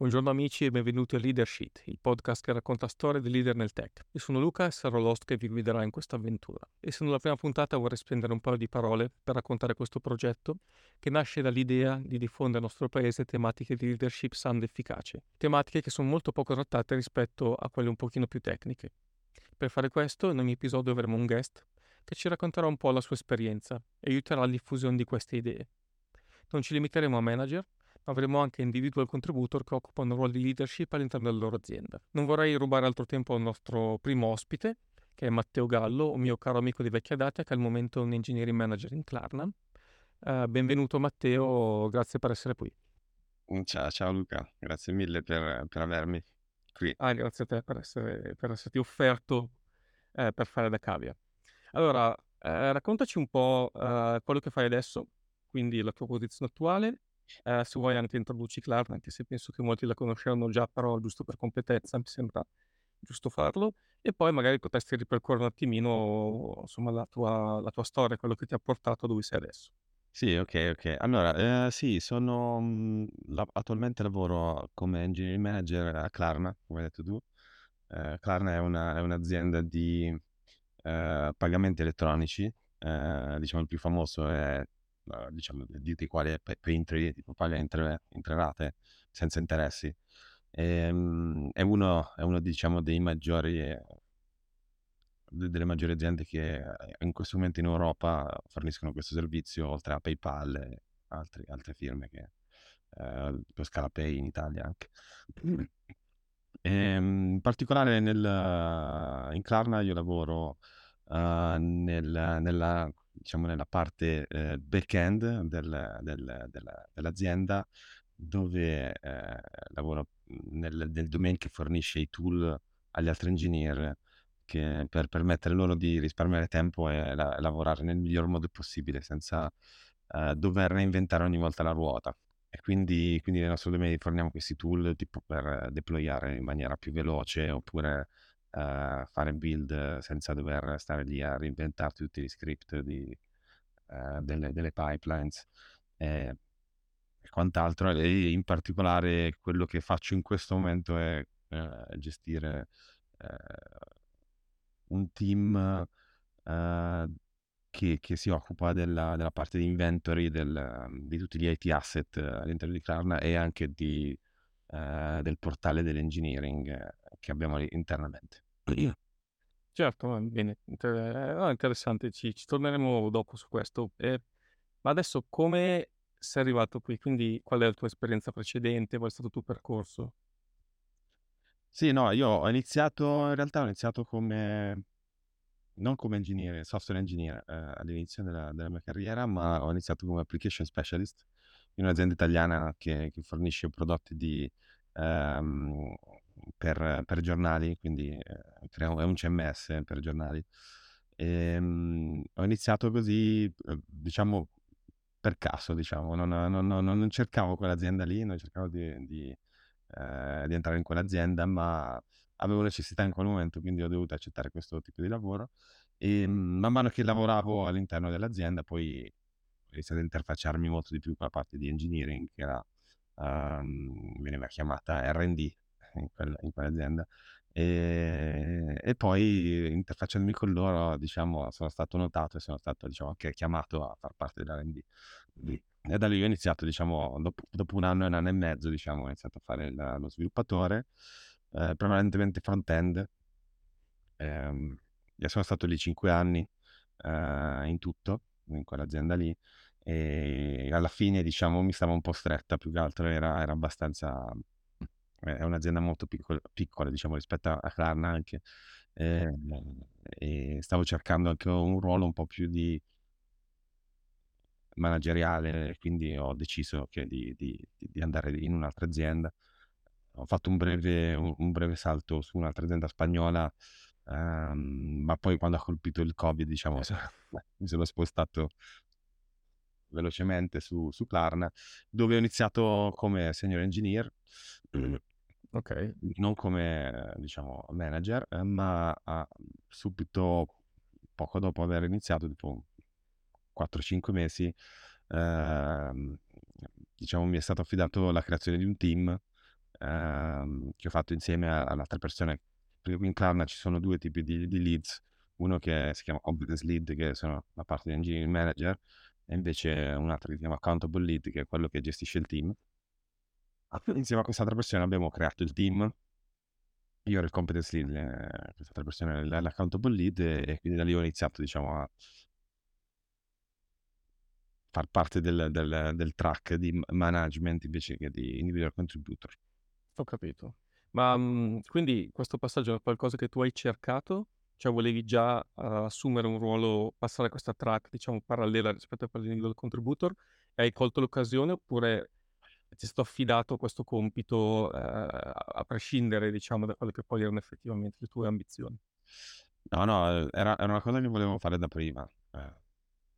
Buongiorno amici e benvenuti a Leadership, il podcast che racconta storie di leader nel tech. Io sono Luca e sarò l'host che vi guiderà in questa avventura. Essendo la prima puntata vorrei spendere un paio di parole per raccontare questo progetto che nasce dall'idea di diffondere nel nostro paese tematiche di leadership sano ed efficace, tematiche che sono molto poco trattate rispetto a quelle un pochino più tecniche. Per fare questo in ogni episodio avremo un guest che ci racconterà un po' la sua esperienza e aiuterà alla diffusione di queste idee. Non ci limiteremo a manager, avremo anche individual contributor che occupano ruoli di leadership all'interno della loro azienda. Non vorrei rubare altro tempo al nostro primo ospite, che è Matteo Gallo, un mio caro amico di vecchia data, che al momento è un engineering manager in Klarna. Uh, benvenuto Matteo, grazie per essere qui. Ciao, ciao Luca, grazie mille per, per avermi qui. Ah, grazie a te per, essere, per esserti offerto eh, per fare da cavia. Allora, eh, raccontaci un po' eh, quello che fai adesso, quindi la tua posizione attuale eh, se vuoi anche introduci Clark, anche se penso che molti la conosceranno già, però giusto per completezza mi sembra giusto farlo. E poi magari potresti ripercorrere un attimino insomma, la, tua, la tua storia, quello che ti ha portato dove sei adesso. Sì, ok, ok. Allora, eh, sì, sono mh, la- attualmente lavoro come engineering manager a Klarna, come hai detto tu. Eh, Klarna è, una- è un'azienda di eh, pagamenti elettronici, eh, diciamo il più famoso è diciamo, di quali Printry, tipo paga in tre, in tre rate senza interessi. E, ehm, è uno, è uno diciamo, dei maggiori, eh, delle maggiori aziende che eh, in questo momento in Europa forniscono questo servizio, oltre a PayPal e altri, altre firme che eh, Scala Pay in Italia anche. E, ehm, in particolare nel, in Klarna io lavoro uh, nel, nella diciamo, nella parte eh, back-end del, del, della, dell'azienda dove eh, lavoro nel, nel domain che fornisce i tool agli altri engineer che, per permettere loro di risparmiare tempo e la, lavorare nel miglior modo possibile senza eh, dover reinventare ogni volta la ruota. E quindi, quindi nel nostro domain forniamo questi tool tipo per deployare in maniera più veloce oppure uh, fare build senza dover stare lì a reinventarti tutti gli script di, uh, delle, delle, pipelines e, e, quant'altro. E in particolare quello che faccio in questo momento è uh, gestire un team che, che, si occupa della, della parte di inventory del, di tutti gli IT asset all'interno di Klarna e anche di eh, del portale dell'engineering eh, che abbiamo internamente. Certo, bene, Inter- eh, interessante, ci, ci, torneremo dopo su questo. Eh, ma adesso come sei arrivato qui? Quindi qual è la tua esperienza precedente? Qual è stato il tuo percorso? Sì, no, io ho iniziato, in realtà ho iniziato come, non come ingegnere, software engineer eh, all'inizio della, della, mia carriera, ma ho iniziato come application specialist in un'azienda italiana che, che fornisce prodotti di, ehm, per, per, giornali, quindi eh, è un CMS per giornali. E, ehm, ho iniziato così, eh, diciamo, per caso, diciamo, non, non, non, non cercavo quell'azienda lì, non cercavo di, di, eh, di, entrare in quell'azienda, ma avevo necessità in quel momento, quindi ho dovuto accettare questo tipo di lavoro. E man mano che lavoravo all'interno dell'azienda, poi iniziato ad interfacciarmi molto di più con la parte di engineering, che era, um, veniva chiamata RD in, quella, in quell'azienda. E, e, poi interfacciandomi con loro, diciamo, sono stato notato e sono stato, diciamo, anche chiamato a far parte dell'R&D. E da lì ho iniziato, diciamo, dopo, dopo, un anno e un anno e mezzo, diciamo, ho iniziato a fare il, lo sviluppatore, eh, prevalentemente front-end. Eh, sono stato lì cinque anni eh, in tutto in quell'azienda lì e alla fine diciamo mi stava un po' stretta più che altro era, era abbastanza è un'azienda molto piccola, piccola diciamo rispetto a Klarna anche eh, e stavo cercando anche un ruolo un po' più di manageriale quindi ho deciso di, di, di, andare in un'altra azienda. Ho fatto un breve, un breve salto su un'altra azienda spagnola Um, ma poi quando ha colpito il Covid, diciamo, mi sono spostato velocemente su, su Klarna, dove ho iniziato come senior engineer, okay. non come, diciamo, manager, eh, ma a, subito, poco dopo aver iniziato, tipo 4-5 mesi, eh, diciamo, mi è stato affidato la creazione di un team ehm, che ho fatto insieme a- ad in Klarna ci sono due tipi di, di leads, uno che si chiama Competence Lead, che sono la parte di engineering manager, e invece un altro che si chiama Accountable Lead, che è quello che gestisce il team. Insieme a quest'altra persona abbiamo creato il team. Io ero il competence lead, eh, quest'altra persona era l'accountable lead e, e quindi da lì ho iniziato diciamo a far parte del, del, del track di management invece che di individual contributor. Ho capito. Ma mh, quindi questo passaggio è qualcosa che tu hai cercato? Cioè volevi già uh, assumere un ruolo, passare a questa track, diciamo, parallela rispetto a quella di individual contributor e hai colto l'occasione oppure ti è stato affidato questo compito eh, a prescindere, diciamo, da quelle che poi erano effettivamente le tue ambizioni? No, no, era, era una cosa che volevo fare da prima, eh,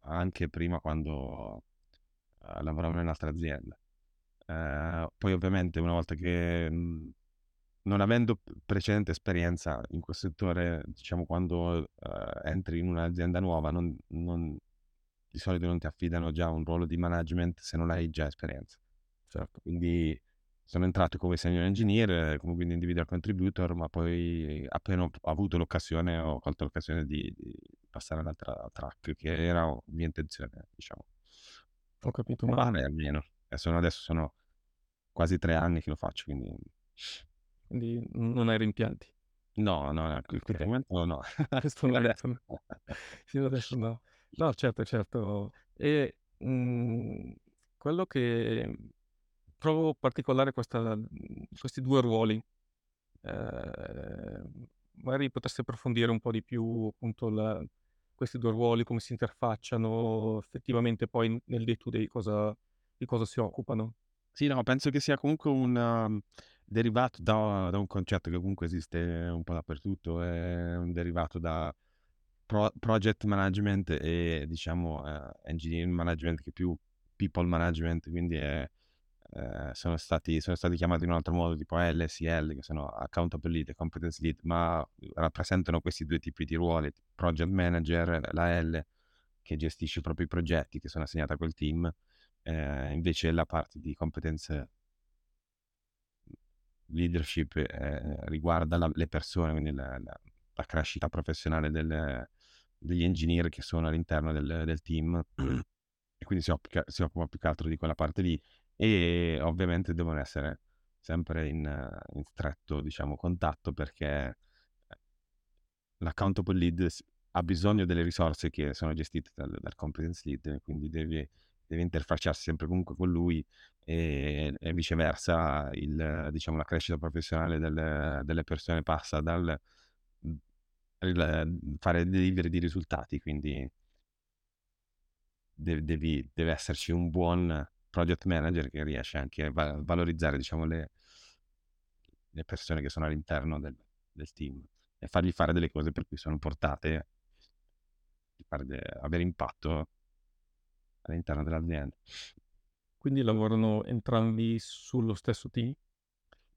anche prima quando eh, lavoravo in un'altra azienda. Eh, poi ovviamente una volta che, mh, non avendo precedente esperienza in questo settore, diciamo quando eh, entri in un'azienda nuova, non, non- di solito non ti affidano già un ruolo di management se non hai già esperienza. Certo. Quindi sono entrato come senior engineer, come quindi individual contributor, ma poi appena ho avuto l'occasione, ho colto l'occasione di, di passare all'altra track, che era mia intenzione, diciamo. Ho capito, Ma vale almeno. Sono- adesso sono quasi tre anni che lo faccio, quindi quindi non hai rimpianti. no, no, in Ok. questo momento no. Questo adesso no. Fino adesso no. No, certo, certo. E mh, quello che trovo particolare questa, questi due ruoli, eh, magari potresti approfondire un po' di più appunto la- questi due ruoli, come si interfacciano effettivamente poi nel day to day cosa, di cosa si occupano. Sì, no, penso che sia comunque un derivato da, da un concetto che comunque esiste un po' dappertutto, è un derivato da pro- project management e diciamo eh, engineering management che più people management, quindi è, eh, sono stati, sono stati chiamati in un altro modo, tipo LSL, che sono accountable lead e competence lead, ma rappresentano questi due tipi di ruoli, project manager, la L che gestisce proprio i progetti che sono assegnati a quel team, eh, invece la parte di competenze leadership eh, riguarda la- le persone, quindi la, la- la crescita professionale del- degli engineer che sono all'interno del, del team. E quindi si occupa, si occupa più che altro di quella parte lì. E ovviamente devono essere sempre in, eh, in stretto diciamo contatto perché l'accountable lead ha bisogno delle risorse che sono gestite dal, dal competence lead quindi deve, deve interfacciarsi sempre comunque con lui e, e viceversa il, diciamo, la crescita professionale del- delle persone passa dal il- fare delivery di risultati quindi de- devi- deve esserci un buon project manager che riesce anche a va- valorizzare, diciamo, le, le persone che sono all'interno del, del team e fargli fare delle cose per cui sono portate fare de- avere impatto all'interno dell'azienda. Quindi lavorano entrambi sullo stesso team?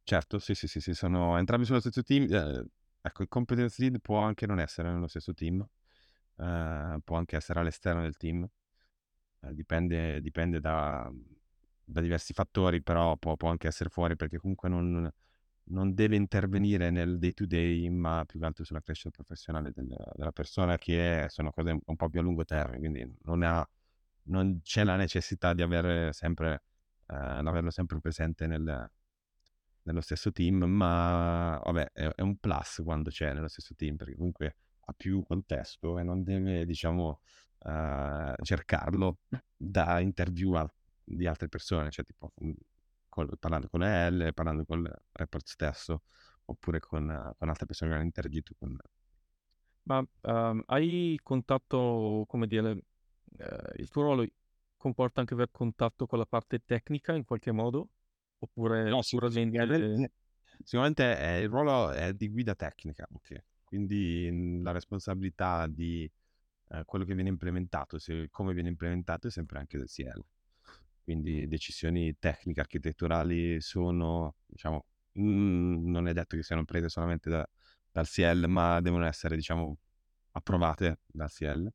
Certo, sì, sì, sì, sì, sono entrambi sullo stesso team. eh, ecco, il competence lead può anche non essere nello stesso team, eh, può anche essere all'esterno del team, eh, dipende, dipende da, da diversi fattori, però può, può anche essere fuori perché comunque non, non deve intervenire nel day to day, ma più che altro sulla crescita professionale del- della persona, che sono cose un po' più a lungo termine, quindi non, ha, non c'è la necessità di avere sempre, eh, averlo sempre presente nel, nello stesso team, ma vabbè, è, è un plus quando c'è nello stesso team, perché comunque ha più contesto e non deve, diciamo, eh, cercarlo da interview a- di altre persone, cioè tipo mm, col- parlando con L, parlando con il report stesso, oppure con, con altre persone che hanno interagito con... Ma ehm, hai contatto, come dire, eh, il tuo ruolo comporta anche aver contatto con la parte tecnica in qualche modo? Oppure No, sì, puramente... sicuramente, sicuramente è- il ruolo è di guida tecnica anche, quindi mm, la responsabilità di eh, quello che viene implementato, se, come viene implementato è sempre anche del CL. Quindi decisioni tecniche, architetturali sono, diciamo, non è detto che siano prese solamente da- dal CL, ma devono essere, diciamo, approvate dal CL,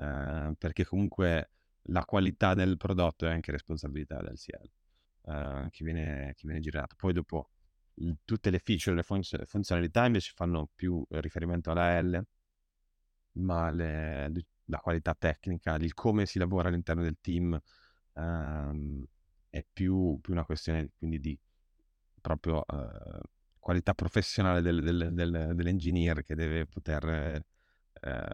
eh, perché comunque la qualità del prodotto è anche responsabilità del CL, eh, che viene, che viene girato. Poi dopo tutte le feature, le funz- funzionalità invece fanno più riferimento alla L, ma le, la qualità tecnica, il come si lavora all'interno del team ehm, è più, più, una questione quindi di proprio eh, qualità professionale del, del, del, dell'engineer che deve poter eh,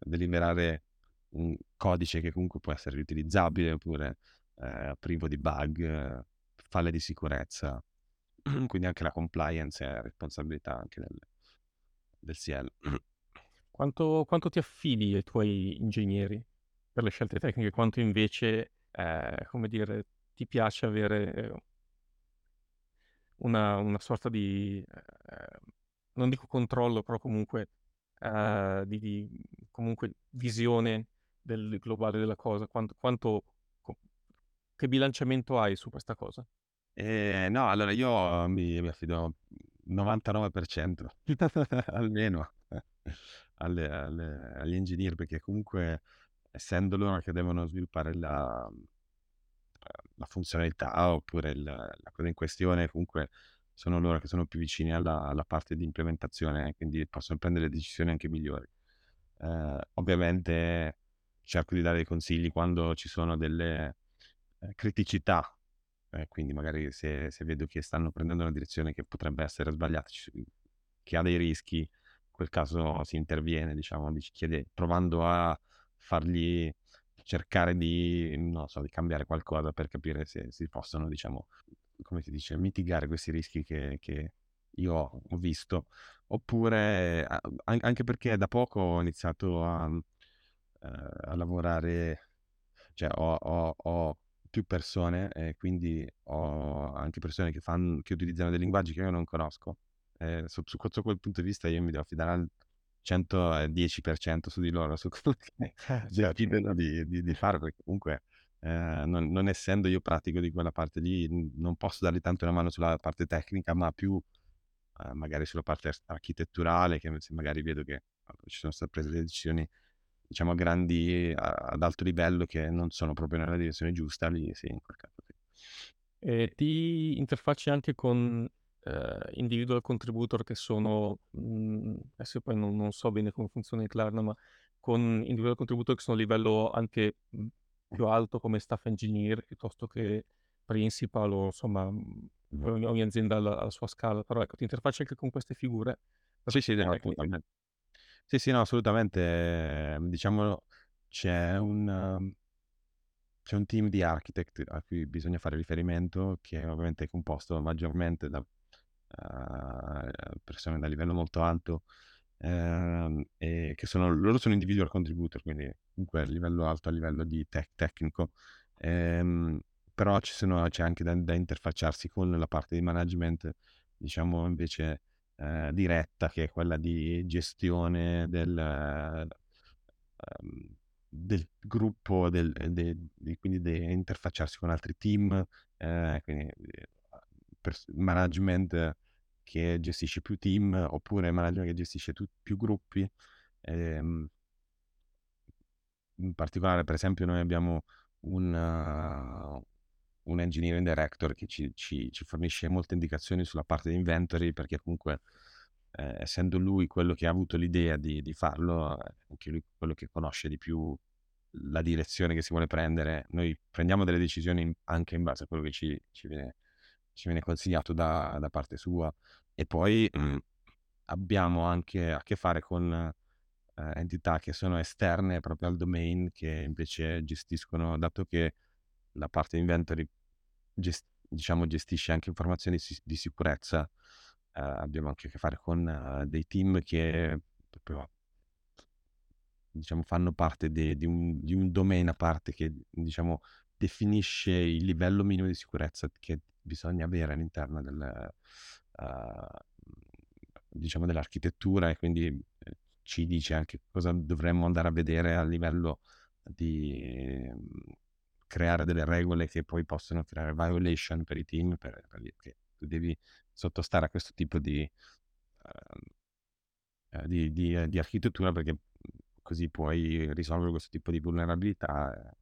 deliberare un codice che comunque può essere riutilizzabile oppure eh, privo di bug, falle di sicurezza. Quindi anche la compliance è responsabilità anche del, del CL. Quanto, quanto, ti affidi ai tuoi ingegneri per le scelte tecniche? Quanto invece, eh, come dire, ti piace avere eh, una, una sorta di, eh, non dico controllo, però comunque, eh, di, di, comunque visione del globale della cosa? Quanto, quanto, che bilanciamento hai su questa cosa? Eh, no, allora io mi, mi affido 99% almeno alle, alle, agli engineer perché comunque essendo loro che devono sviluppare la, la funzionalità oppure il, la cosa in questione, comunque sono loro che sono più vicini alla, alla parte di implementazione, quindi possono prendere decisioni anche migliori. Eh, ovviamente cerco di dare dei consigli quando ci sono delle eh, criticità, eh, quindi magari se, se, vedo che stanno prendendo una direzione che potrebbe essere sbagliata, che ha dei rischi, in quel caso si interviene, diciamo, chiede, provando a fargli cercare di, so, di cambiare qualcosa per capire se si possono, diciamo, come si dice, mitigare questi rischi che, che io ho visto. Oppure, anche perché da poco ho iniziato a, eh, a lavorare, cioè ho, ho, ho più persone e quindi ho anche persone che, fanno, che utilizzano dei linguaggi che io non conosco. Eh, su, su, su, quel punto di vista io mi devo affidare al 110% su di loro, su quello che decidono di, di, di fare, perché comunque eh, non, non, essendo io pratico di quella parte lì, non posso dargli tanto una mano sulla parte tecnica, ma più eh, magari sulla parte architetturale, che magari vedo che ci sono state prese delle decisioni diciamo grandi ad alto livello che non sono proprio nella direzione giusta, lì sì, in quel caso sì. E ti interfacci anche con eh, individual contributor che sono, mh, mhmm, adesso poi non, non, so bene come funziona in Klarna, ma con individual contributor che sono a livello anche mhmm, più alto come staff engineer piuttosto che principal o insomma mhmm, ogni, azienda ha la, la, sua scala, però ecco ti interfacci anche con queste figure. Sì, sì, no, assolutamente. Sì, sì, no, assolutamente. Diciamo, c'è un, c'è un team di architect a cui bisogna fare riferimento, che ovviamente è composto maggiormente da uh, persone da livello molto alto, uh, e che sono, loro sono individual contributor, quindi comunque a livello alto, a livello di tech, tecnico, um, però sono, c'è anche da, da, interfacciarsi con la parte di management, diciamo invece uh, diretta, che è quella di gestione del... Um, del gruppo, del, de, de, quindi di interfacciarsi con altri team, eh, quindi management che gestisce più team oppure management che gestisce tu- più gruppi. Ehm, in particolare, per esempio, noi abbiamo un, un engineering director che ci, ci, ci, fornisce molte indicazioni sulla parte di inventory perché comunque eh, essendo lui quello che ha avuto l'idea di, di farlo, è anche lui quello che conosce di più la direzione che si vuole prendere, noi prendiamo delle decisioni anche in base a quello che ci, ci viene viene consigliato da, da parte sua. E poi mh, mhmm, abbiamo anche a che fare con eh, entità che sono esterne proprio al domain, che invece gestiscono, dato che la parte inventory gest- diciamo, gestisce anche informazioni di, di sicurezza, eh, abbiamo anche a che fare con uh, dei team che proprio diciamo, fanno parte de, di, un, di, un, domain a parte che diciamo, definisce il livello minimo di sicurezza che bisogna avere all'interno del, uh, diciamo dell'architettura e quindi eh, ci dice anche cosa dovremmo andare a vedere a livello di creare delle regole che poi possono creare violation per i team, per, perché tu devi sottostare a questo tipo di, uh, di, di, di architettura perché così puoi risolvere questo tipo di vulnerabilità.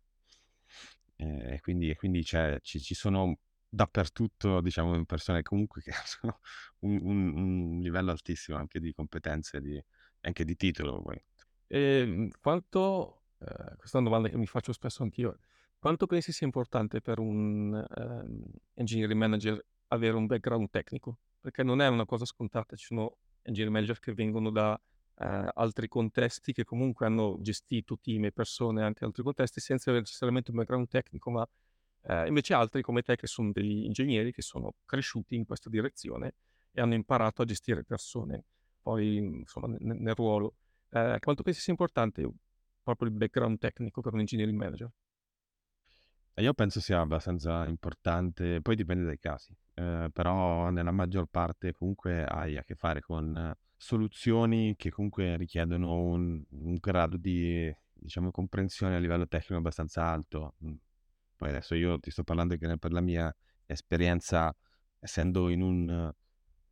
E quindi, e quindi ci, ci, sono dappertutto, diciamo, persone comunque che hanno un, un, un livello altissimo anche di competenze e anche di titolo. Poi. E ehm, quanto, eh, questa è una domanda che mi faccio spesso anch'io, quanto pensi sia importante per un um, engineering manager avere un background tecnico? Perché non è una cosa scontata, ci sono engineering manager che vengono da uh, altri contesti che comunque hanno gestito team e persone anche in altri contesti senza avere necessariamente un background tecnico, ma uh, invece altri come te che sono degli ingegneri che sono cresciuti in questa direzione e hanno imparato a gestire persone poi insomma nel, nel ruolo. Uh, quanto pensi sia importante proprio il background tecnico per un engineering manager? Io penso sia abbastanza importante, poi dipende dai casi, eh, però nella maggior parte comunque hai a che fare con soluzioni che comunque richiedono un, un grado di, diciamo, comprensione a livello tecnico abbastanza alto. Mm. Poi adesso io ti sto parlando che per la mia esperienza, essendo in un,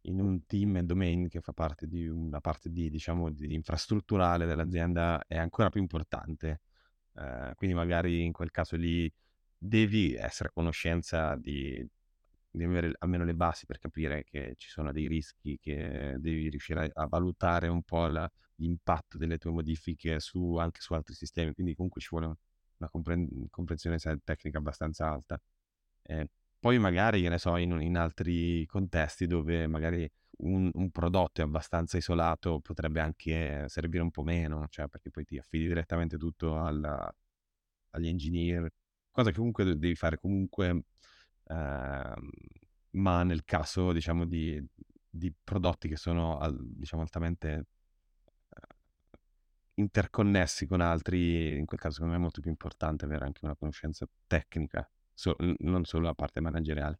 in un team e domain che fa parte di una parte di, diciamo, di infrastrutturale dell'azienda, è ancora più importante. Eh, quindi magari in quel caso lì devi essere a conoscenza di, di avere almeno le basi per capire che ci sono dei rischi, che devi riuscire a, a valutare un po' la, l'impatto delle tue modifiche su, anche su altri sistemi, quindi comunque ci vuole una compren- comprensione tecnica abbastanza alta. Eh, poi magari, che ne so, in, in altri contesti dove magari un, un, prodotto è abbastanza isolato potrebbe anche servire un po' meno, cioè perché poi ti affidi direttamente tutto al, agli engineer cosa che comunque devi fare comunque, eh, ma nel caso diciamo di, di prodotti che sono diciamo altamente eh, interconnessi con altri, in quel caso secondo me è molto più importante avere anche una conoscenza tecnica, so, non solo la parte manageriale.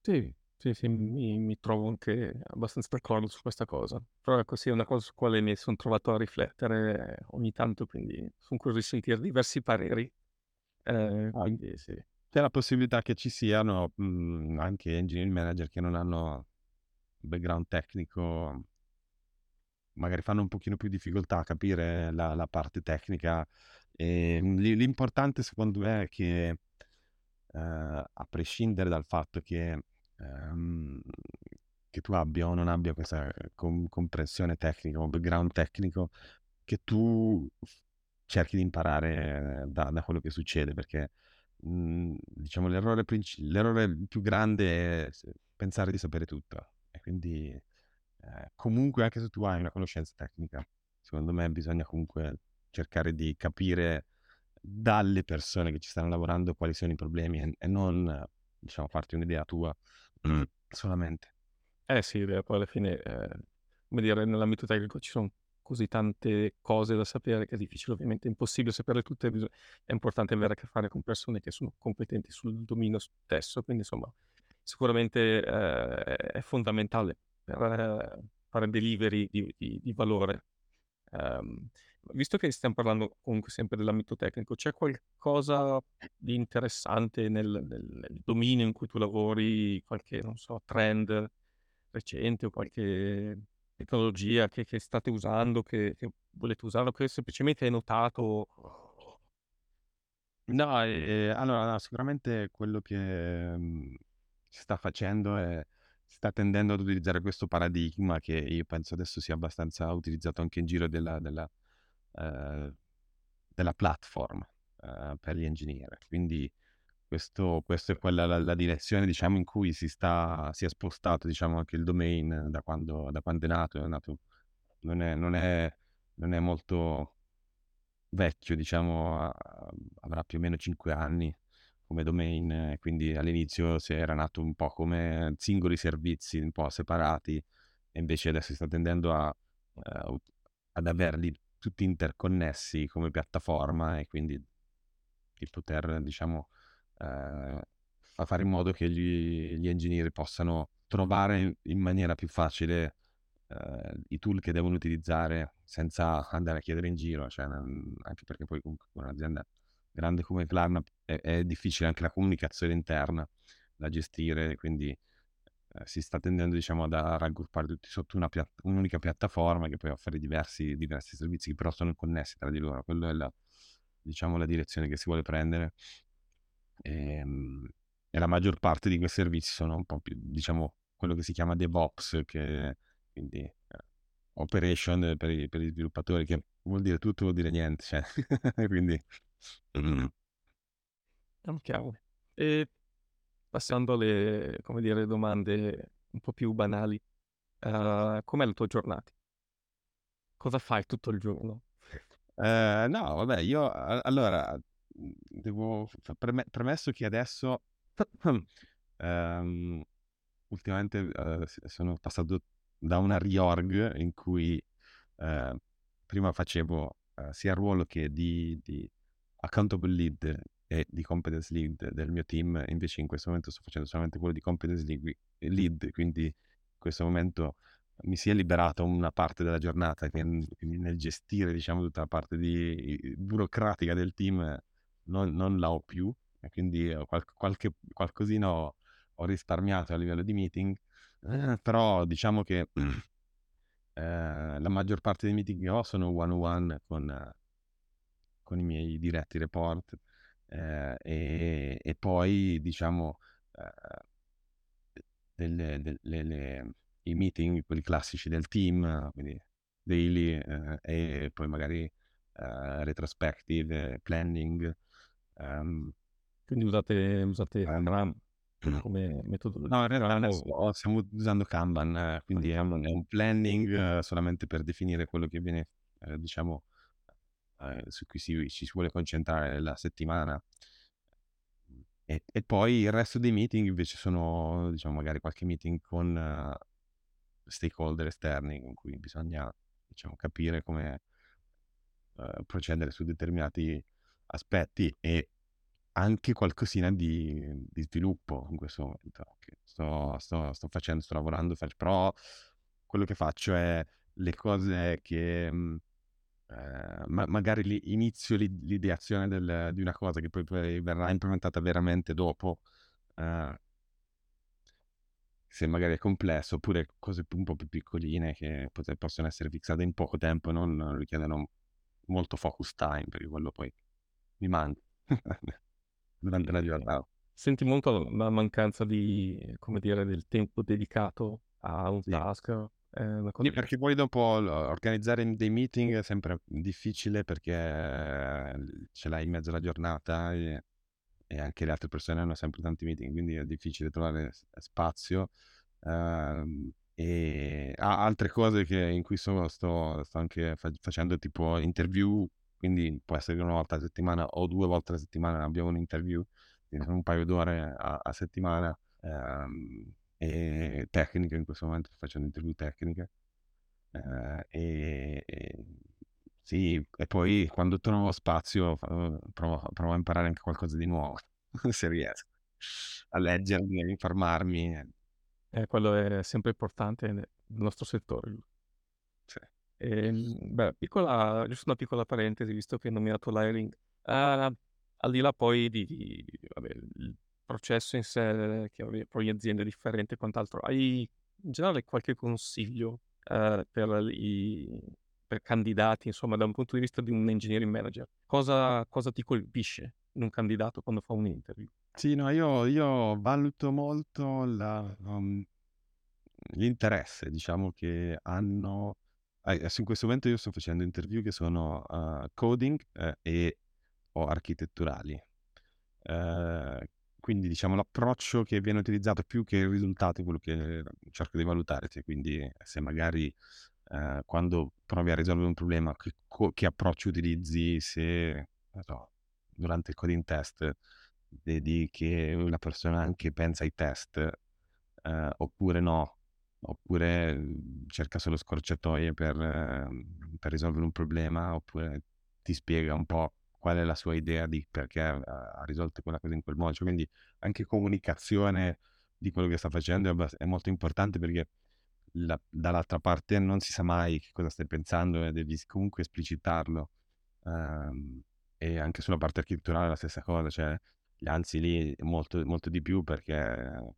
Sì, sì, sì, mi, mi, trovo anche abbastanza d'accordo su questa cosa. Però ecco, sì, è una cosa su quale mi sono trovato a riflettere ogni tanto, quindi sono curioso di sentire diversi pareri eh, ah, quindi sì. C'è la possibilità che ci siano mh, mhmm, anche engineering manager che non hanno background tecnico, magari fanno un pochino più difficoltà a capire la, la parte tecnica. E, mhmm, l'importante secondo me è che, eh, a prescindere dal fatto che, ehm, che tu abbia o non abbia questa com- comprensione tecnica o background tecnico, che tu cerchi di imparare da, da quello che succede, perché mh, mhmm, diciamo l'errore, princi- l'errore più grande è pensare di sapere tutto. E quindi eh, comunque anche se tu hai una conoscenza tecnica, secondo me bisogna comunque cercare di capire dalle persone che ci stanno lavorando quali sono i problemi e, e non diciamo farti un'idea tua mm. solamente. Eh sì, poi alla fine, eh, come dire, nell'ambito tecnico ci sono così tante cose da sapere che è difficile, ovviamente è impossibile saperle tutte, è importante avere a che fare con persone che sono competenti sul dominio stesso, quindi insomma sicuramente eh, è fondamentale per fare delivery di, di, di valore. Um, visto che stiamo parlando comunque sempre dell'ambito tecnico, c'è qualcosa di interessante nel, nel, nel dominio in cui tu lavori, qualche, so, trend recente o qualche tecnologia che, che state usando, che, che volete usare, o che semplicemente hai notato? No, eh, allora no, sicuramente quello che mh, si sta facendo è si sta tendendo ad utilizzare questo paradigma che io penso adesso sia abbastanza utilizzato anche in giro della, della, eh, della platform eh, per gli engineer. Quindi questo, questa è quella la, la, direzione diciamo, in cui si, sta, si è spostato diciamo, anche il domain da quando, da quando è nato. È nato non, è, non, è, non, è, molto vecchio, diciamo, avrà più o meno 5 anni come domain, quindi all'inizio si era nato un po' come singoli servizi un po' separati e invece adesso si sta tendendo a, uh, ad averli tutti interconnessi come piattaforma e quindi di poter, diciamo, eh, a fare in modo che gli, gli engineer possano trovare in, maniera più facile eh, i tool che devono utilizzare senza andare a chiedere in giro, cioè, anche perché poi comunque con un'azienda grande come Klarna è, è, difficile anche la comunicazione interna da gestire, quindi eh, si sta tendendo diciamo ad raggruppare tutti sotto una piatta- un'unica piattaforma che poi offre diversi, diversi servizi che però sono connessi tra di loro, quella è la, diciamo, la direzione che si vuole prendere e, ehm, e la maggior parte di quei servizi sono un po' più, diciamo, quello che si chiama DevOps, che quindi eh, operation per, i, per gli sviluppatori, che vuol dire tutto, vuol dire niente, cioè, quindi... Chiaro. E passando alle, come dire, domande un po' più banali, uh, com'è la tua giornata? Cosa fai tutto il giorno? Uh, no, vabbè, io allora devo premesso che adesso um, ultimamente uh, sono passato da una reorg in cui uh, prima facevo uh, sia il ruolo che di, di, accountable lead e di competence lead del mio team, invece in questo momento sto facendo solamente quello di competence lead, quindi in questo momento mi si è liberata una parte della giornata quindi nel gestire diciamo tutta la parte di, burocratica del team non, non la ho più e quindi qual, qualche, qualcosina ho, ho, risparmiato a livello di meeting, eh, però diciamo che eh, la maggior parte dei meeting che ho sono one-on-one con, con i miei diretti report eh, e, e, poi diciamo eh, delle, delle, le, i meeting, quelli classici del team, quindi daily eh, e poi magari eh, retrospective, planning. Um, quindi usate, usate um, come metodologia? No, in realtà adesso stiamo usando Kanban, eh, quindi è un, è un planning eh, solamente per definire quello che viene, eh, diciamo, eh, su cui si, ci si vuole concentrare la settimana. E, e, poi il resto dei meeting invece sono, diciamo, magari qualche meeting con uh, stakeholder esterni con cui bisogna, diciamo, capire come uh, procedere su determinati aspetti e anche qualcosina di, di sviluppo in questo momento. Sto, sto, sto, facendo, sto lavorando, però quello che faccio è le cose che mh, eh, ma, magari inizio l'ideazione del, di una cosa che poi, poi, verrà implementata veramente dopo. Eh, se magari è complesso, oppure cose un po' più piccoline che pot- possono essere fissate in poco tempo non richiedono molto focus time, perché quello poi mi manca durante la giornata. Senti molto la mancanza di, come dire, del tempo dedicato a un sì. task. Sì, perché poi dopo organizzare dei meeting è sempre difficile perché ce l'hai in mezzo alla giornata e, e anche le altre persone hanno sempre tanti meeting, quindi è difficile trovare spazio. Uh, e ha altre cose che, in cui sto, sto, sto anche fa- facendo tipo interview quindi può essere che una volta a settimana o due volte a settimana abbiamo un interview, un paio d'ore a, a settimana, ehm, e tecniche, in questo momento sto facendo interview tecniche. Eh, e, e, sì, e poi quando trovo spazio provo, provo, a imparare anche qualcosa di nuovo, se riesco, a leggermi, a informarmi. Eh, quello è sempre importante nel nostro settore. Sì. E, ehm, beh, piccola, giusto una piccola parentesi, visto che hai nominato l'hiring. Uh, al di là poi di, di vabbè, il processo in sé, che vabbè, poi aziende differenti e quant'altro, hai in generale qualche consiglio uh, per, i, per candidati, insomma, da un punto di vista di un engineering manager? Cosa, cosa ti colpisce in un candidato quando fa un interview? Sì, no, io, io valuto molto la, um, l'interesse, diciamo, che hanno Adesso in questo momento io sto facendo interview che sono uh, coding eh, e o architetturali. Uh, quindi diciamo l'approccio che viene utilizzato più che il risultato è quello che cerco di valutare. Cioè, quindi se magari uh, quando provi a risolvere un problema, che, che approccio utilizzi, se so, durante il coding test vedi che una persona anche pensa ai test oppure no, oppure mhmm, cerca solo scorciatoie per, ehm, per, risolvere un problema, oppure ti spiega un po' qual è la sua idea di perché ha risolto quella cosa in quel modo. Cioè, quindi anche comunicazione di quello che sta facendo è, è molto importante perché la, dall'altra parte non si sa mai che cosa stai pensando e devi comunque esplicitarlo. Um, e anche sulla parte architetturale la stessa cosa, cioè anzi lì molto, molto di più perché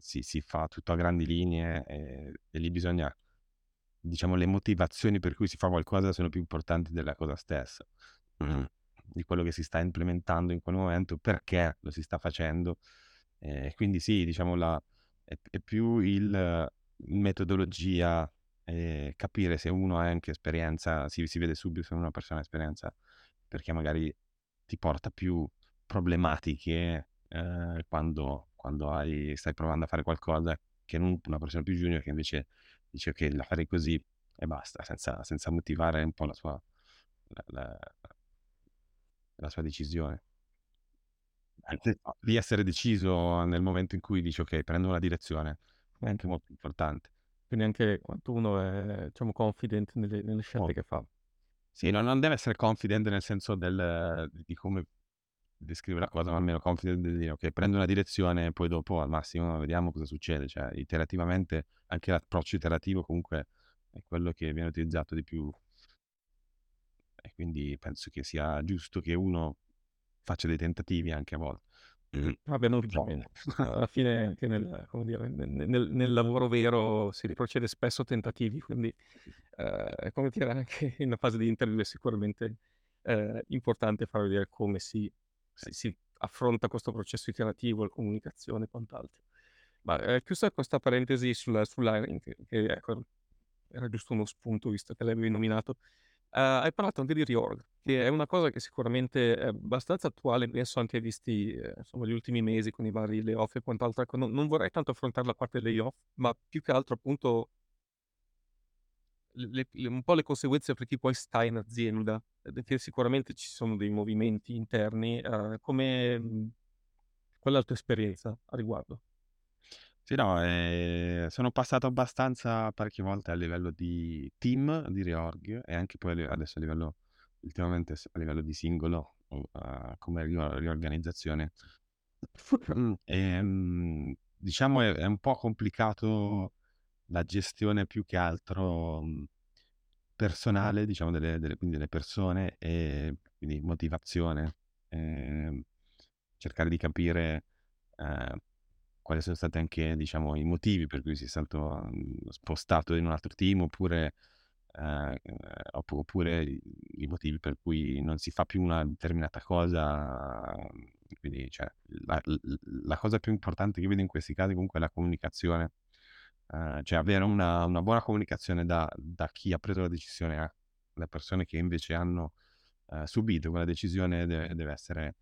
si, si fa tutto a grandi linee e, e, lì bisogna, diciamo, le motivazioni per cui si fa qualcosa sono più importanti della cosa stessa, mm. di quello che si sta implementando in quel momento, perché lo si sta facendo E quindi sì, diciamo la, è, è più il metodologia e capire se uno ha anche esperienza, si, si vede subito se una persona ha esperienza, perché magari ti porta più problematiche eh, quando, quando hai, stai provando a fare qualcosa che non una persona più junior che invece dice che la farei così e basta, senza, senza motivare un po' la sua, la, la, la sua decisione. Di essere deciso nel momento in cui dici ok, prendo una direzione, è anche molto importante. Quindi anche quanto uno è, diciamo, confident nelle, nelle scelte oh. che fa. Sì, non, non, deve essere confident nel senso del, di come descrive la cosa, ma almeno confident di dire ok, prendo una direzione e poi dopo al massimo vediamo cosa succede. Cioè, iterativamente, anche l'approccio iterativo comunque è quello che viene utilizzato di più. E quindi penso che sia giusto che uno faccia dei tentativi anche a volte. Vabbè, non Alla fine anche nel, dire, nel, nel, lavoro vero si procede spesso a tentativi, quindi eh, come dire, anche in una fase di interview è sicuramente eh, importante far vedere come si, si, si, affronta questo processo iterativo, la comunicazione e quant'altro. Ma eh, chiusa questa parentesi sulla, sull'hiring, che ecco, era giusto uno spunto visto che l'avevi nominato, Uh, hai parlato anche di reorg, che è una cosa che sicuramente è abbastanza attuale, penso anche visti eh, insomma, gli ultimi mesi con i vari layoff e quant'altro. Ecco, non, non, vorrei tanto affrontare la parte layoff, ma più che altro appunto le, le, un po' le conseguenze per chi poi sta in azienda, perché sicuramente ci sono dei movimenti interni. Uh, come, qual è la tua esperienza a riguardo? Sì, no, eh, sono passato abbastanza parecchie volte a livello di team, di reorg e anche poi adesso a livello, ultimamente a livello di singolo, uh, come riorganizzazione. E, um, diciamo è, è, un po' complicato la gestione più che altro um, personale, diciamo, delle, delle, quindi delle persone e quindi motivazione, eh, cercare di capire eh, quali sono stati anche diciamo, i motivi per cui si è stato mhmm, spostato in un altro team oppure, eh, oppure i motivi per cui non si fa più una determinata cosa. Quindi cioè, la, la, cosa più importante che vedo in questi casi comunque è la comunicazione, eh, cioè avere una, una buona comunicazione da, da, chi ha preso la decisione alle persone che invece hanno eh, subito quella decisione deve, deve essere...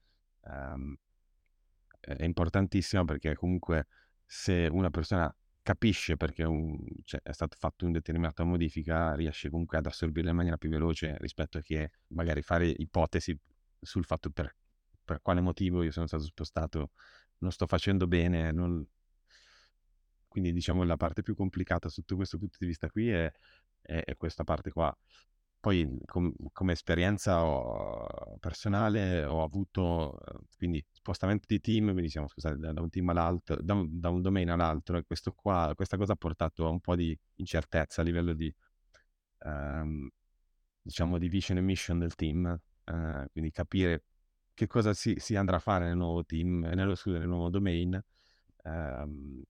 È importantissima perché comunque se una persona capisce perché un, cioè, è stata fatta una determinata modifica, riesce comunque ad assorbirla in maniera più veloce rispetto a che magari fare ipotesi sul fatto per, per quale motivo io sono stato spostato, non sto facendo bene, non... quindi diciamo la parte più complicata sotto questo punto di vista qui è, è, è questa parte qua. Poi com- come esperienza ho, personale ho avuto quindi spostamento di team, quindi siamo scusate, da, da un team all'altro, da un, da un, domain all'altro e qua, questa cosa ha portato a un po' di incertezza a livello di um, diciamo di vision e mission del team, uh, quindi capire che cosa si, si, andrà a fare nel nuovo team, nello, scusa, nel nuovo domain um,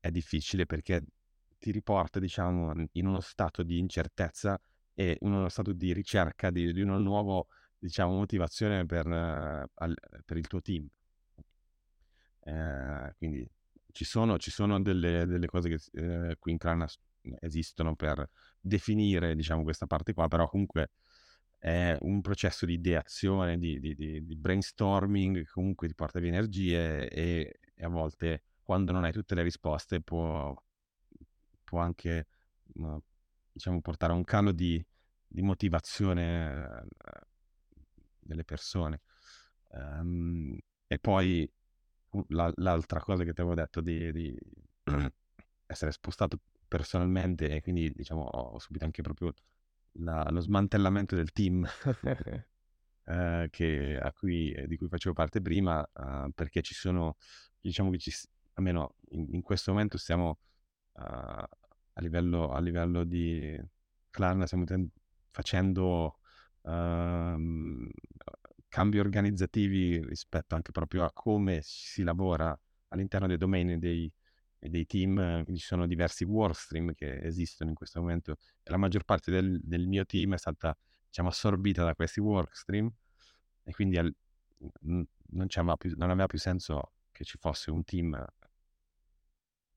è difficile perché ti riporta diciamo in uno stato di incertezza e uno stato di ricerca di, di una nuova diciamo, motivazione per, uh, al, per, il tuo team. Eh, quindi ci sono, ci sono delle, delle, cose che eh, qui in Crana esistono per definire diciamo, questa parte qua, però comunque è un processo di ideazione, di, di, di, brainstorming comunque ti porta via energie e, e, a volte quando non hai tutte le risposte può, può anche uh, diciamo, portare a un calo di, di motivazione uh, delle persone. Um, e poi la, l'altra cosa che ti avevo detto di, di essere spostato personalmente e quindi diciamo ho subito anche proprio la, lo smantellamento del team eh, che, cui, di cui facevo parte prima uh, perché ci sono diciamo che ci almeno in, in questo momento stiamo uh, a livello, a livello di clan stiamo ten- facendo uh, cambi organizzativi rispetto anche proprio a come si lavora all'interno dei domain dei, dei team, ci sono diversi workstream che esistono in questo momento e la maggior parte del, del mio team è stata diciamo assorbita da questi workstream e quindi al, non, più, non, aveva più senso che ci fosse un team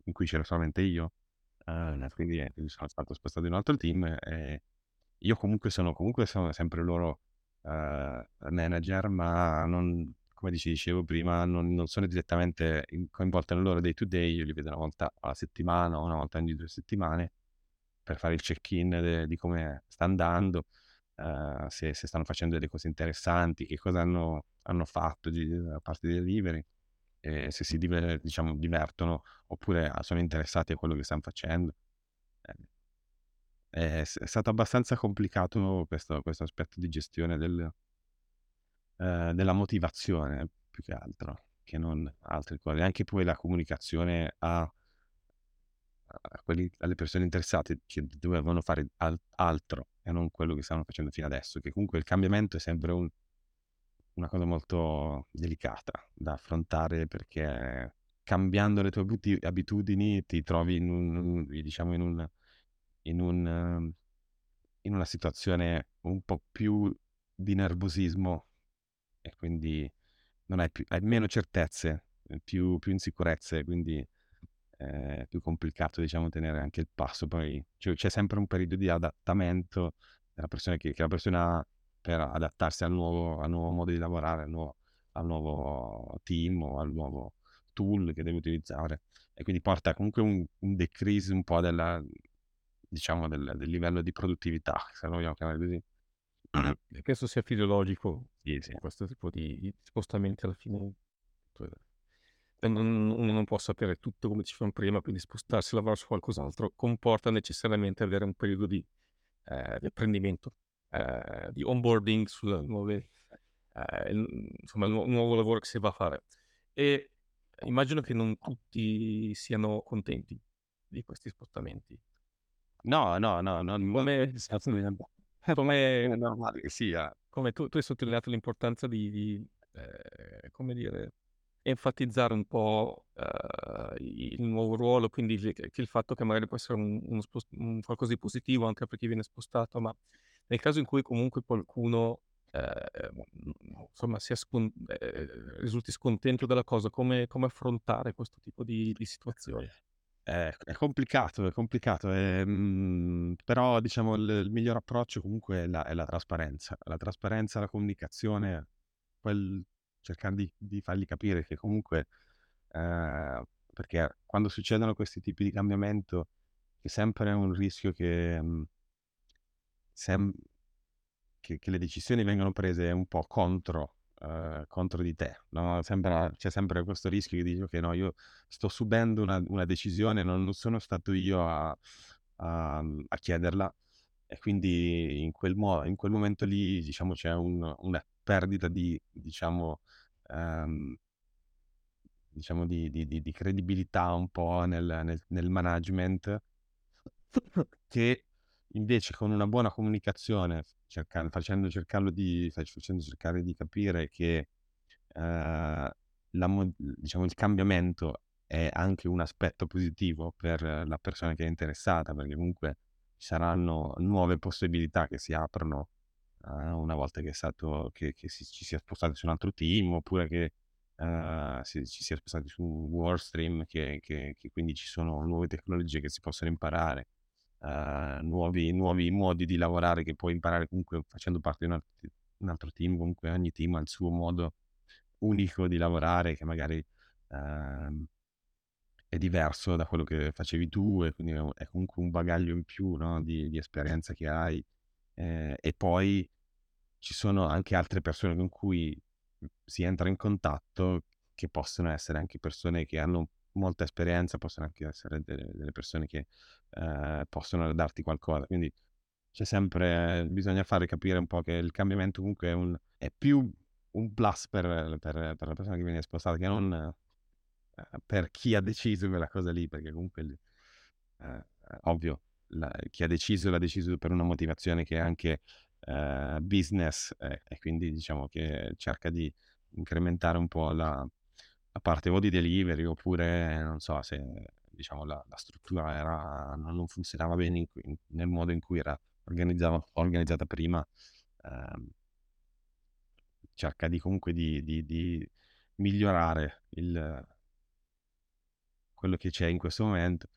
in cui c'era solamente io, uh, quindi, quindi, sono stato spostato in un altro team e io comunque sono, comunque sono sempre loro uh, manager, ma non, come dicevo prima, non, non sono direttamente coinvolto nel loro day to day, io li vedo una volta alla settimana o una volta ogni due settimane per fare il check-in de, di come sta andando, uh, se, se, stanno facendo delle cose interessanti, che cosa hanno, hanno fatto di, da parte dei delivery, e se si diver, diciamo, divertono oppure sono interessati a quello che stanno facendo. Eh, è, è stato abbastanza complicato questo, questo aspetto di gestione del, uh, della motivazione più che altro, che non altre cose. Anche poi la comunicazione a a quelli, alle persone interessate che dovevano fare al- altro e non quello che stavano facendo fino adesso, che comunque il cambiamento è sempre un, una cosa molto delicata da affrontare perché cambiando le tue abitudini ti trovi in un, diciamo in un, in un, ehm, in una situazione un po' più di nervosismo e quindi non hai, più, hai meno certezze, più, più insicurezze, quindi è più complicato, diciamo, tenere anche il passo. Poi cioè, c'è sempre un periodo di adattamento della persona che, che la persona per adattarsi al nuovo, al nuovo modo di lavorare, al nuovo, al nuovo team o al nuovo tool che deve utilizzare. E quindi porta comunque un, un decrease un po' della, diciamo, del, del livello di produttività, se lo vogliamo chiamare così. Penso sia fisiologico sì, sì. questo tipo di spostamenti alla fine non, uno non può sapere tutto come dicevamo prima, quindi spostarsi a lavorare su qualcos'altro comporta necessariamente avere un periodo di, eh, di apprendimento, eh, di onboarding sulle nuove, eh, insomma, il nuovo lavoro che si va a fare. E immagino che non tutti siano contenti di questi spostamenti. No, no, no, no come, come, è normale che sia. Come tu, tu hai sottolineato l'importanza di, di eh, come dire, enfatizzare un po' uh, il nuovo ruolo, quindi che il fatto che magari può essere un, uno spost- un qualcosa di positivo anche per chi viene spostato, ma nel caso in cui comunque qualcuno eh, insomma scon- eh, risulti scontento della cosa, come, come affrontare questo tipo di, di situazioni? È, è, complicato, è complicato, è, mh, mm, però diciamo il, il, miglior approccio comunque è la, è la trasparenza, la trasparenza, la comunicazione, quel cercare di, di fargli capire che comunque, eh, perché quando succedono questi tipi di cambiamento c'è sempre un rischio che, mm, sem- che, che le decisioni vengano prese un po' contro, eh, contro di te. No? Sembra, c'è sempre questo rischio che dici, ok, no, io sto subendo una, una decisione, non, non, sono stato io a, a, a chiederla, e quindi in quel, mo- in quel momento lì diciamo c'è un, una perdita di diciamo, um, diciamo di, di, di, di, credibilità un po' nel, nel, nel, management che invece con una buona comunicazione cercando, facendo, di, facendo cercare di capire che uh, la, diciamo, il cambiamento è anche un aspetto positivo per la persona che è interessata perché comunque ci saranno nuove possibilità che si aprono uh, una volta che, stato, che, che si, ci si è spostati su un altro team oppure che uh, si, ci si è spostati su Warstream, che, che, che, quindi ci sono nuove tecnologie che si possono imparare, uh, nuovi, nuovi, modi di lavorare che puoi imparare comunque facendo parte di un altro, un altro team, comunque ogni team ha il suo modo unico di lavorare che magari uh, è diverso da quello che facevi tu e quindi è comunque un bagaglio in più no? di, di, esperienza che hai eh, e poi ci sono anche altre persone con cui si entra in contatto che possono essere anche persone che hanno molta esperienza, possono anche essere delle, delle persone che eh, possono darti qualcosa. Quindi c'è sempre, bisogna fare capire un po' che il cambiamento comunque è, un, è più un plus per, per, per, la persona che viene spostata che non eh, per chi ha deciso quella cosa lì, perché comunque eh, ovvio, la, chi ha deciso l'ha deciso per una motivazione che è anche eh, business eh, e quindi diciamo che cerca di incrementare un po' la, la parte o di delivery oppure non so se diciamo la, la struttura era, non funzionava bene in, in, nel modo in cui era organizzata prima ehm, cerca di comunque di, di, di migliorare il, quello che c'è in questo momento.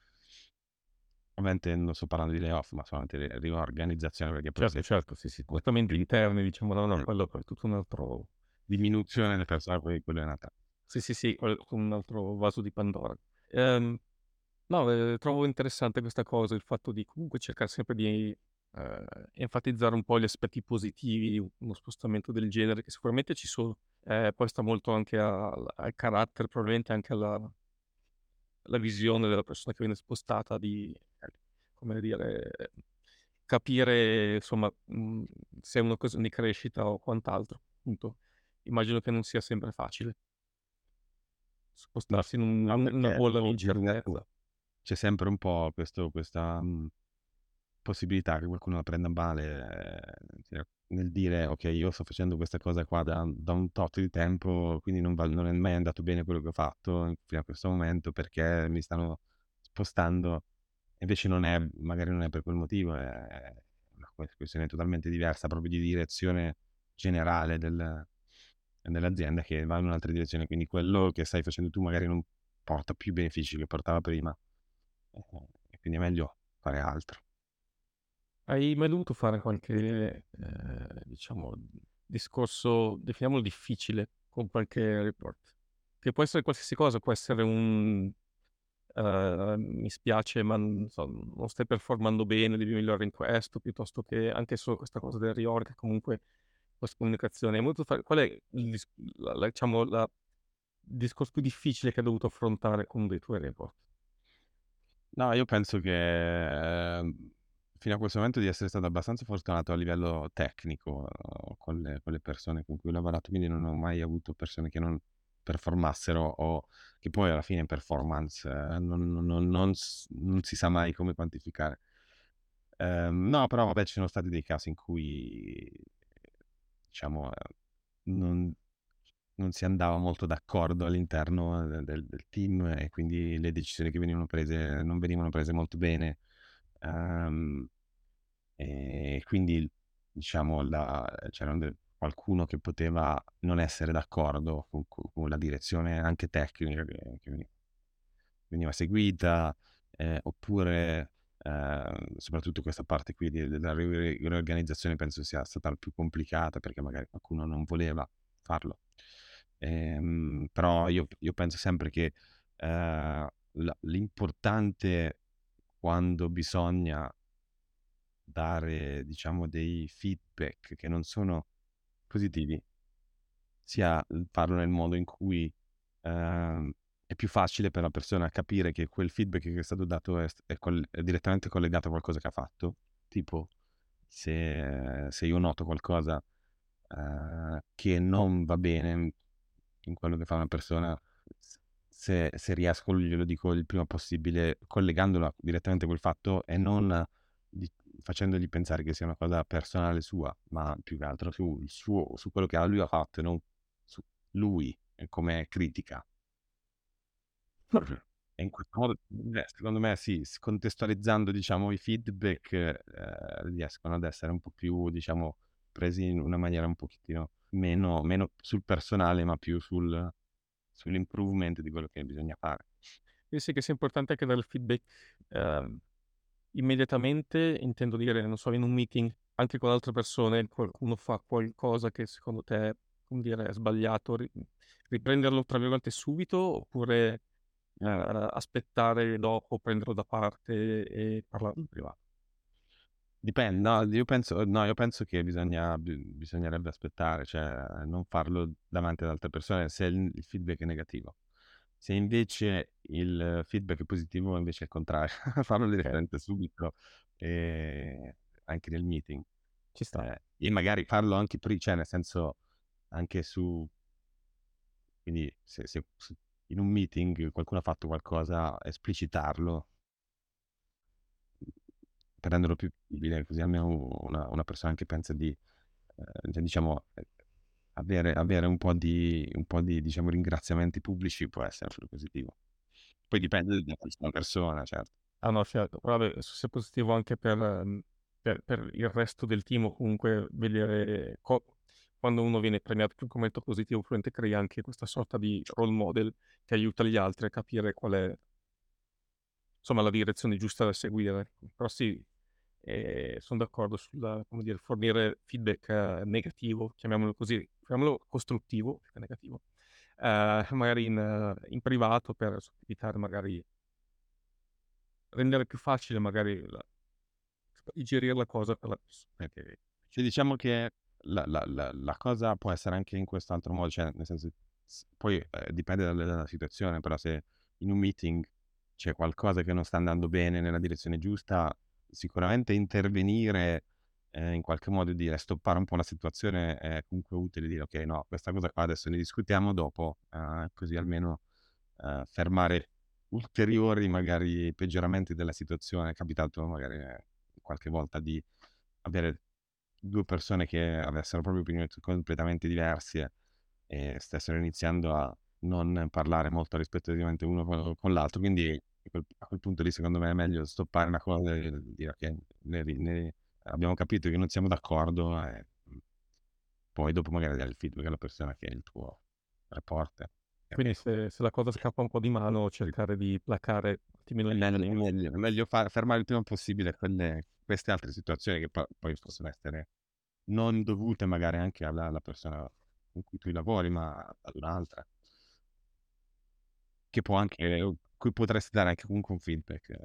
Ovviamente non sto parlando di layoff, ma solamente di riorganizzazione. Perché certo, certo, sì, sì, completamente interni, diciamo, no, no, quello è tutto un altro... Diminuzione delle persone, poi quello è nata. Sì, sì, sì, un altro vaso di Pandora. Ehm, no, eh, trovo interessante questa cosa, il fatto di comunque cercare sempre di eh, enfatizzare un po' gli aspetti positivi di uno spostamento del genere, che sicuramente ci sono. Eh, poi sta molto anche al, al carattere, probabilmente anche alla, alla, visione della persona che viene spostata, di, come dire, capire insomma mh, se è una cosa di crescita o quant'altro. Appunto. Immagino che non sia sempre facile spostarsi in un, una bolla di incertezza. C'è sempre un po' questo, questa mh, possibilità che qualcuno la prenda male eh, nel dire ok io sto facendo questa cosa qua da, da un tot di tempo quindi non, va, non, è mai andato bene quello che ho fatto fino a questo momento perché mi stanno spostando invece non è magari non è per quel motivo è una questione totalmente diversa proprio di direzione generale del, dell'azienda che va in un'altra direzione quindi quello che stai facendo tu magari non porta più benefici che portava prima eh, e quindi è meglio fare altro hai mai dovuto fare qualche, eh, diciamo, discorso, definiamolo difficile, con qualche report? Che può essere qualsiasi cosa, può essere un... eh, mi spiace, ma non, so, non stai performando bene, devi migliorare in questo, piuttosto che anche solo questa cosa del reorg, comunque questa comunicazione. Hai dovuto fare, qual è il, la, la, diciamo, la, il discorso più difficile che hai dovuto affrontare con dei tuoi report? No, io penso che eh, fino a questo momento di essere stato abbastanza fortunato a livello tecnico uh, con, le, con, le, persone con cui ho lavorato, quindi non ho mai avuto persone che non performassero o che poi alla fine performance eh, non, non, non, non, si sa mai come quantificare. Eh, no, però vabbè ci sono stati dei casi in cui diciamo non, non si andava molto d'accordo all'interno del, del, team e quindi le decisioni che venivano prese non venivano prese molto bene. Um, e quindi, diciamo, la, c'era qualcuno che poteva non essere d'accordo con, con la direzione anche tecnica che, che veniva seguita, eh, oppure eh, soprattutto questa parte qui della riorganizzazione penso sia stata più complicata perché magari qualcuno non voleva farlo. Eh, però io, io, penso sempre che eh, l'importante quando bisogna dare, diciamo, dei feedback che non sono positivi, sia farlo nel modo in cui eh, è più facile per la persona capire che quel feedback che è stato dato è, è, coll- è direttamente collegato a qualcosa che ha fatto. Tipo, se, se io noto qualcosa eh, che non va bene in quello che fa una persona, se, se riesco glielo dico il prima possibile, collegandolo direttamente a quel fatto e non di, facendogli pensare che sia una cosa personale sua, ma più che altro su, suo, su quello che lui ha fatto e non su lui come critica. E in questo modo, secondo me, sì, contestualizzando, diciamo, i feedback eh, riescono ad essere un po' più, diciamo, presi in una maniera un pochettino meno, meno sul personale, ma più sul, sull'improvement di quello che bisogna fare. Pensi che sia importante anche dare il feedback eh, immediatamente, intendo dire, non so, in un meeting, anche con altre persone, qualcuno fa qualcosa che secondo te, come dire, è sbagliato, riprenderlo tra virgolette subito oppure eh, aspettare dopo, prenderlo da parte e parlare in privato? Dipende, no, io penso, no, io penso che bisogna, bisognerebbe aspettare, cioè non farlo davanti ad altre persone se il, il feedback è negativo. Se invece il feedback è positivo, invece è il contrario, farlo direttamente subito, e anche nel meeting. Ci sta. Eh, e magari farlo anche prima, cioè nel senso anche su... Quindi se, se, se, in un meeting qualcuno ha fatto qualcosa, esplicitarlo per renderlo più visibile, così almeno una, una persona che pensa di, eh, diciamo, avere, avere un po' di, un po' di diciamo, ringraziamenti pubblici può essere positivo. Poi dipende da questa persona, certo. Ah no, certo, però vabbè, sia positivo anche per, mhmm, per, per, il resto del team comunque vedere co- quando uno viene premiato più un commento positivo, probabilmente crea anche questa sorta di role model che aiuta gli altri a capire qual è insomma la direzione giusta da seguire. Però sì, eh, sono d'accordo sul fornire feedback eh, negativo, chiamiamolo così, chiamiamolo costruttivo, negativo, eh, magari in, in, privato per evitare magari rendere più facile magari la, digerire la cosa per la persona. Cioè, diciamo che la, la, la, la, cosa può essere anche in quest'altro modo, cioè nel senso, poi eh, dipende dalla, dalla situazione, però se in un meeting c'è qualcosa che non sta andando bene nella direzione giusta, sicuramente intervenire eh, in qualche modo e dire stoppare un po' la situazione è comunque utile dire ok no questa cosa qua adesso ne discutiamo dopo eh, così almeno eh, fermare ulteriori magari peggioramenti della situazione è capitato magari eh, qualche volta di avere due persone che avessero proprio opinioni completamente diverse e stessero iniziando a non parlare molto rispettivamente uno con, l'altro quindi a quel punto lì secondo me è meglio stoppare una cosa e dire che ne, abbiamo capito che non siamo d'accordo e poi dopo magari dare il feedback alla persona che è il tuo reporter. Quindi se, se la cosa scappa un po' di mano cercare di placare è meglio, è meglio, meglio far, fermare il prima possibile quelle, queste altre situazioni che poi, poi possono essere non dovute magari anche alla, alla persona con cui tu lavori ma ad un'altra che può anche cui potresti dare anche comunque un feedback.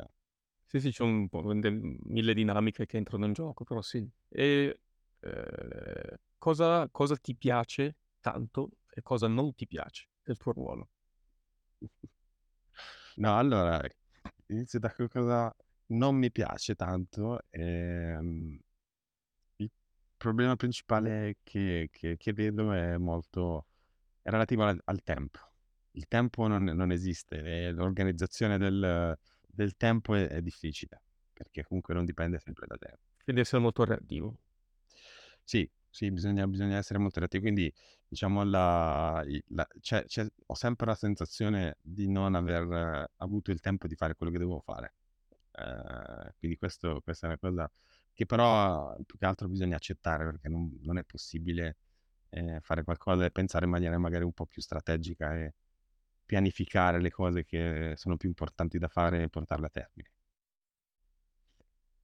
Sì, sì, c'è un po' mille dinamiche che entrano in gioco, però sì. E eh, cosa, cosa ti piace tanto e cosa non ti piace del tuo ruolo? No, allora, inizio da cosa non mi piace tanto. Ehm, il problema principale che, che, che vedo è molto è relativo al, al tempo il tempo non, non esiste e l'organizzazione del, del tempo è, è, difficile perché comunque non dipende sempre da te. Quindi essere molto reattivo. Sì, sì, bisogna, bisogna essere molto reattivi. Quindi diciamo la, la c'è, c'è, ho sempre la sensazione di non aver avuto il tempo di fare quello che dovevo fare. Uh, quindi questo, questa è una cosa che però più che altro bisogna accettare perché non, non è possibile eh, fare qualcosa e pensare in maniera magari un po' più strategica e, pianificare le cose che sono più importanti da fare e portarle a termine.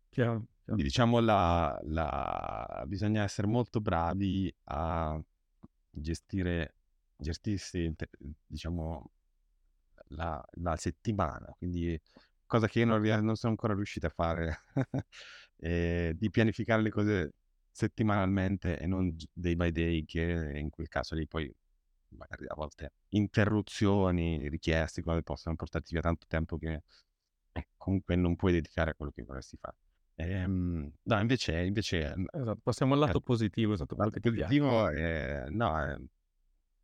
Chiaro, chiaro. Diciamo la, la, bisogna essere molto bravi a gestire, gestirsi, diciamo, la, la settimana, quindi cosa che io non, non sono ancora riuscito a fare, eh, di pianificare le cose settimanalmente e non day by day, che in quel caso lì poi magari a volte interruzioni, richieste, cose possono portarti via tanto tempo che eh, comunque non puoi dedicare a quello che vorresti fare. Ehm, no, invece, invece esatto, passiamo al lato eh, positivo. Esatto, lato positivo, è, no, è,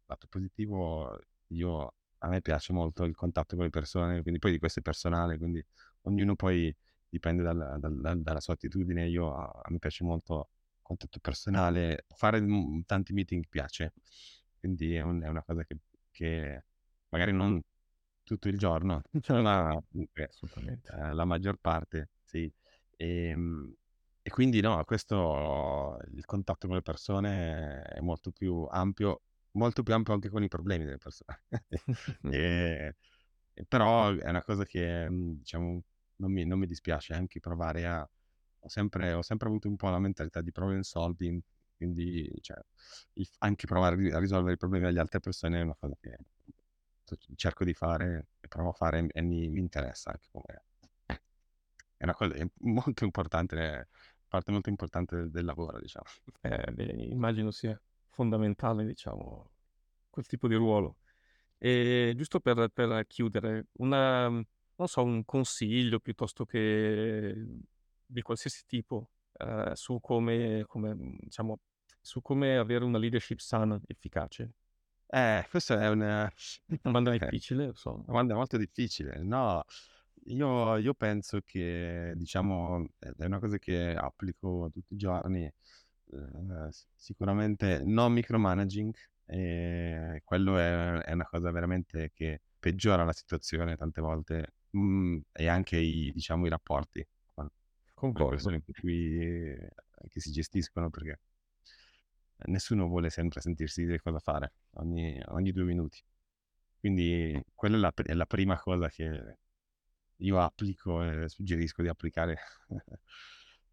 lato positivo, io a me piace molto il contatto con le persone, quindi poi di questo è personale, quindi ognuno poi dipende dal, dal, dalla sua attitudine. Io a, a me piace molto il contatto personale, fare tanti meeting piace. Quindi è, un, è una cosa che, che, magari non tutto il giorno, ma assolutamente eh, la maggior parte, sì. E, ehm, e, quindi no, questo, il contatto con le persone è molto più ampio, molto più ampio anche con i problemi delle persone. e, però è una cosa che, mhmm, diciamo, non mi, non mi dispiace anche provare a... Ho sempre, ho sempre avuto un po' la mentalità di problem solving, quindi cioè, anche provare a risolvere i problemi delle altre persone è una cosa che cerco di fare e provo a fare e mi, mi interessa anche come è una cosa molto importante parte molto importante del, lavoro diciamo eh, beh, immagino sia fondamentale diciamo quel tipo di ruolo e giusto per, per chiudere una, non so un consiglio piuttosto che di qualsiasi tipo eh, su come, come diciamo su come avere una leadership sana, efficace? Eh, questa è una domanda difficile, lo so. domanda molto difficile. No, io, io penso che, diciamo, è una cosa che applico tutti i giorni. eh, sicuramente non micromanaging, e quello è, è una cosa veramente che peggiora la situazione tante volte mm, e anche i, diciamo, i rapporti con con le persone con cui eh, che si gestiscono perché nessuno vuole sempre sentirsi dire cosa fare ogni, ogni due minuti. Quindi quella è la, è la prima cosa che io applico e suggerisco di applicare.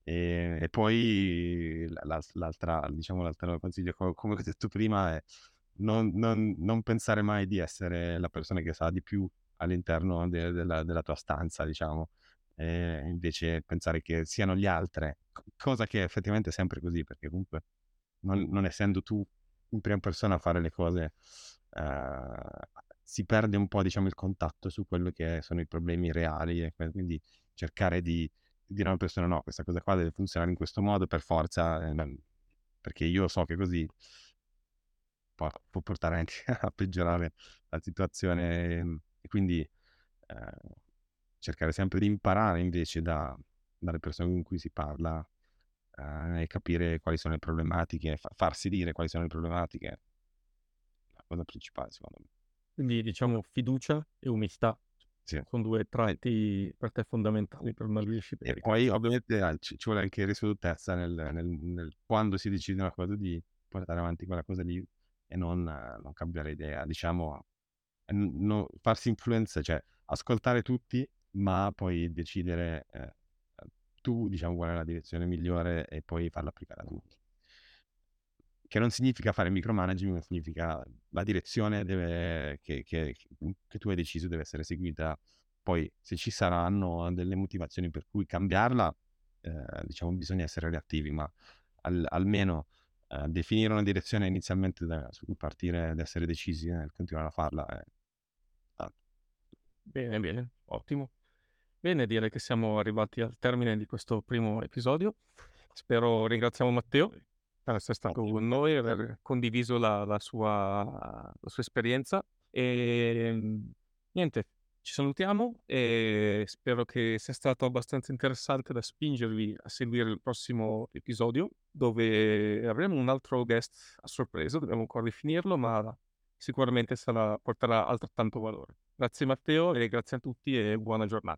e, e, poi l'altra, diciamo, l'altro consiglio, come ho detto prima, è non, non, non, pensare mai di essere la persona che sa di più all'interno de, de la, della tua stanza, diciamo. E invece pensare che siano gli altri, cosa che è effettivamente sempre così, perché comunque non, non essendo tu in prima persona a fare le cose, uh, si perde un po' diciamo il contatto su quello che sono i problemi reali e quindi cercare di, di dire a una persona no, questa cosa qua deve funzionare in questo modo per forza, eh, perché io so che così può, portare anche a peggiorare la situazione e quindi eh, cercare sempre di imparare invece da, dalle persone con cui si parla eh, e capire quali sono le problematiche, fa- farsi dire quali sono le problematiche, la cosa principale secondo me. Quindi diciamo fiducia e umiltà sì. sono due tratti per te fondamentali per una leadership. E poi ovviamente ci, ci, vuole anche risolutezza nel, nel, nel, quando si decide una cosa di portare avanti quella cosa lì e non, non cambiare idea, diciamo, no, farsi influenza, cioè ascoltare tutti, ma poi decidere eh, tu, diciamo, qual è la direzione migliore e poi farla applicare a tutti. Che non significa fare micromanagement, significa la direzione deve, che, che, che tu hai deciso deve essere seguita. Poi, se ci saranno delle motivazioni per cui cambiarla, eh, diciamo, bisogna essere reattivi, ma al, almeno eh, definire una direzione inizialmente da, su cui partire ed essere decisi nel continuare a farla. Ah. Bene, bene, ottimo. Bene, direi che siamo arrivati al termine di questo primo episodio. Spero ringraziamo Matteo essere stato con noi, aver condiviso la, la, sua, la sua esperienza e niente, ci salutiamo e spero che sia stato abbastanza interessante da spingervi a seguire il prossimo episodio dove avremo un altro guest a sorpresa, dobbiamo ancora definirlo, ma sicuramente sarà, porterà altrettanto valore. Grazie Matteo e grazie a tutti e buona giornata.